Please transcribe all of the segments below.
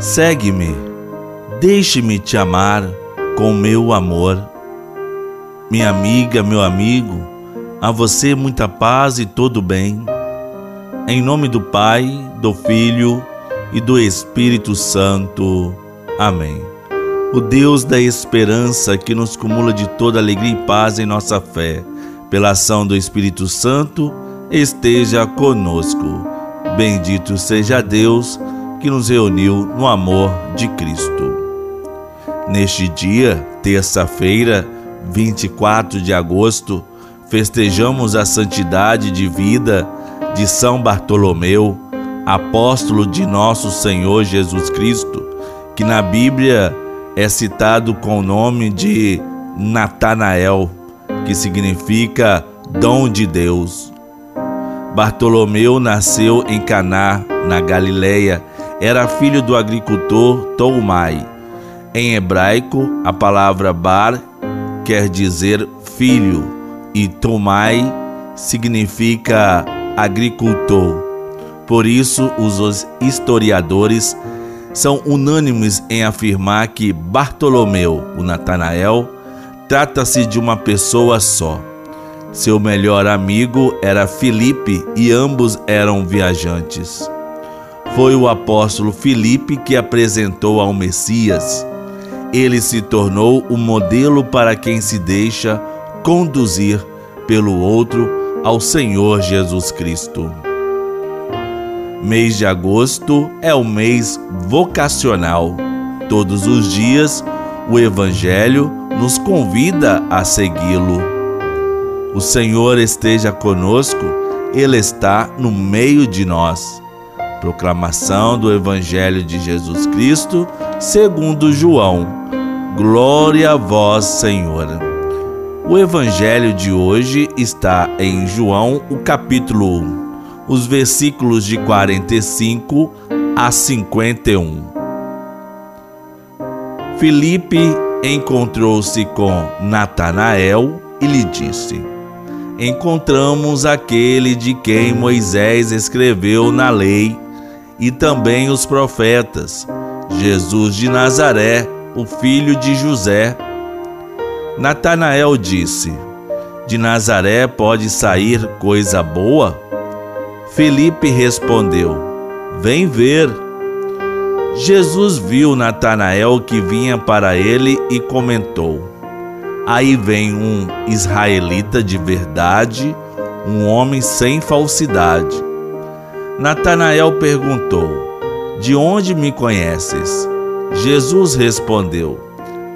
Segue-me, deixe-me te amar com meu amor. Minha amiga, meu amigo, a você muita paz e todo bem. Em nome do Pai, do Filho e do Espírito Santo. Amém. O Deus da esperança que nos cumula de toda alegria e paz em nossa fé, pela ação do Espírito Santo, esteja conosco. Bendito seja Deus que nos reuniu no amor de Cristo. Neste dia, terça-feira, 24 de agosto, festejamos a santidade de vida de São Bartolomeu, apóstolo de nosso Senhor Jesus Cristo, que na Bíblia é citado com o nome de Natanael, que significa dom de Deus. Bartolomeu nasceu em Caná, na Galileia, era filho do agricultor Toumai. Em hebraico, a palavra bar quer dizer filho e Toumai significa agricultor. Por isso, os historiadores são unânimes em afirmar que Bartolomeu, o Natanael, trata-se de uma pessoa só. Seu melhor amigo era Filipe e ambos eram viajantes. Foi o apóstolo Filipe que apresentou ao Messias. Ele se tornou o modelo para quem se deixa conduzir pelo outro ao Senhor Jesus Cristo. Mês de agosto é o mês vocacional. Todos os dias, o Evangelho nos convida a segui-lo. O Senhor esteja conosco, Ele está no meio de nós. Proclamação do Evangelho de Jesus Cristo, segundo João. Glória a vós, Senhor. O Evangelho de hoje está em João, o capítulo 1, os versículos de 45 a 51. Filipe encontrou-se com Natanael e lhe disse: Encontramos aquele de quem Moisés escreveu na lei e também os profetas, Jesus de Nazaré, o filho de José. Natanael disse: De Nazaré pode sair coisa boa? Felipe respondeu: Vem ver. Jesus viu Natanael que vinha para ele e comentou: Aí vem um israelita de verdade, um homem sem falsidade. Natanael perguntou: De onde me conheces? Jesus respondeu: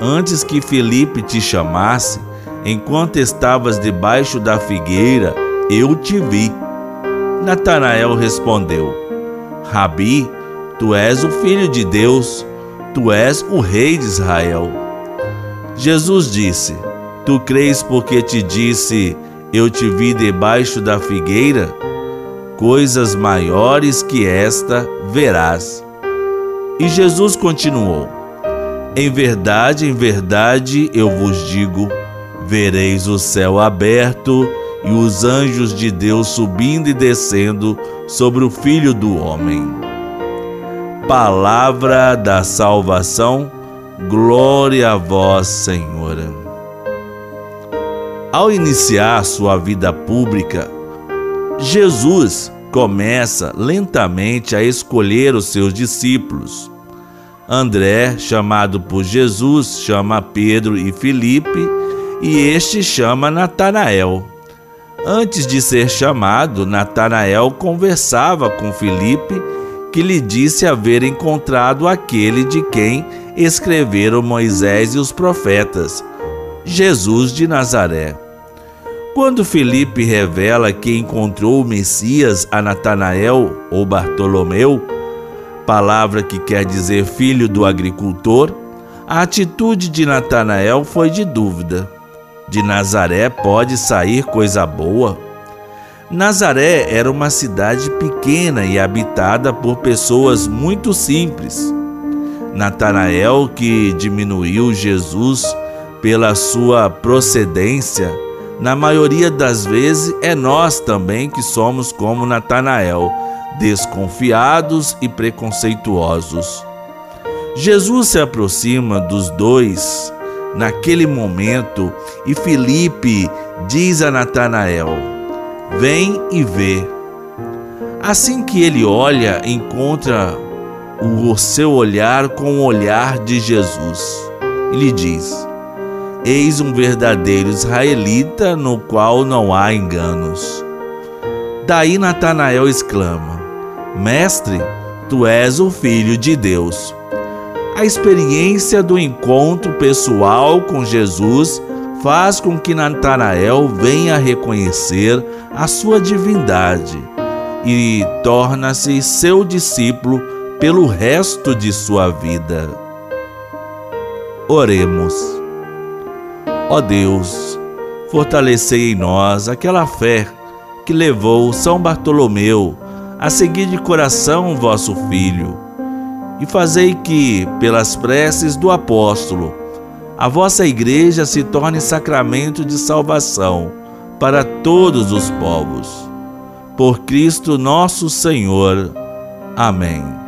Antes que Felipe te chamasse, enquanto estavas debaixo da figueira, eu te vi. Natanael respondeu: Rabi, tu és o filho de Deus, tu és o rei de Israel. Jesus disse: Tu crês porque te disse: Eu te vi debaixo da figueira? coisas maiores que esta verás. E Jesus continuou: Em verdade, em verdade eu vos digo: vereis o céu aberto e os anjos de Deus subindo e descendo sobre o Filho do Homem. Palavra da salvação, glória a vós, Senhor. Ao iniciar sua vida pública, Jesus começa lentamente a escolher os seus discípulos. André, chamado por Jesus, chama Pedro e Filipe, e este chama Natanael. Antes de ser chamado, Natanael conversava com Filipe, que lhe disse haver encontrado aquele de quem escreveram Moisés e os profetas, Jesus de Nazaré. Quando Felipe revela que encontrou o Messias a Natanael ou Bartolomeu, palavra que quer dizer filho do agricultor, a atitude de Natanael foi de dúvida. De Nazaré pode sair coisa boa? Nazaré era uma cidade pequena e habitada por pessoas muito simples. Natanael, que diminuiu Jesus pela sua procedência, na maioria das vezes é nós também que somos como Natanael, desconfiados e preconceituosos. Jesus se aproxima dos dois naquele momento e Filipe diz a Natanael: Vem e vê. Assim que ele olha, encontra o seu olhar com o olhar de Jesus. E lhe diz: Eis um verdadeiro israelita no qual não há enganos. Daí Natanael exclama: Mestre, tu és o filho de Deus. A experiência do encontro pessoal com Jesus faz com que Natanael venha reconhecer a sua divindade e torna-se seu discípulo pelo resto de sua vida. Oremos. Ó Deus, fortalecei em nós aquela fé que levou São Bartolomeu a seguir de coração vosso Filho e fazei que, pelas preces do apóstolo, a vossa igreja se torne sacramento de salvação para todos os povos. Por Cristo nosso Senhor. Amém.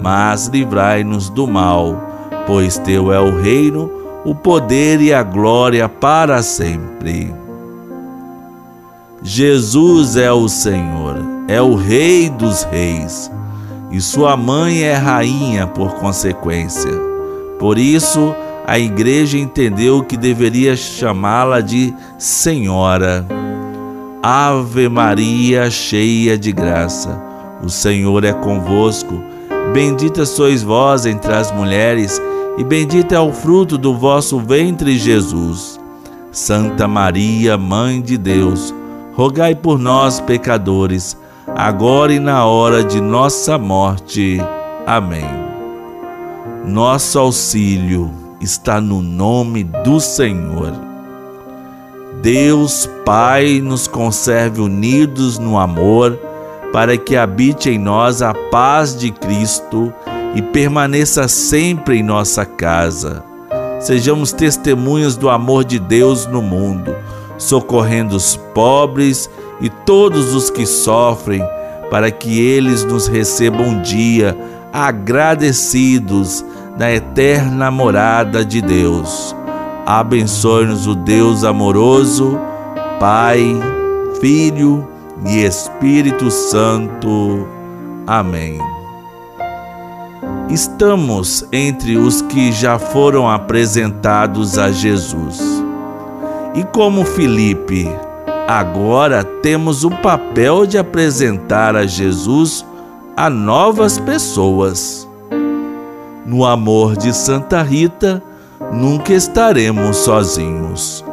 mas livrai-nos do mal, pois teu é o reino, o poder e a glória para sempre. Jesus é o Senhor é o Rei dos Reis e sua mãe é rainha por consequência. Por isso, a igreja entendeu que deveria chamá-la de Senhora. Ave Maria, cheia de graça, o Senhor é convosco. Bendita sois vós entre as mulheres, e bendito é o fruto do vosso ventre, Jesus. Santa Maria, Mãe de Deus, rogai por nós, pecadores, agora e na hora de nossa morte. Amém. Nosso auxílio está no nome do Senhor. Deus Pai nos conserve unidos no amor, para que habite em nós a paz de Cristo e permaneça sempre em nossa casa. Sejamos testemunhas do amor de Deus no mundo, socorrendo os pobres e todos os que sofrem, para que eles nos recebam um dia agradecidos na eterna morada de Deus. Abençoe-nos o Deus amoroso, Pai, Filho e Espírito Santo. Amém. Estamos entre os que já foram apresentados a Jesus. E como Filipe, Agora temos o papel de apresentar a Jesus a novas pessoas. No amor de Santa Rita, nunca estaremos sozinhos.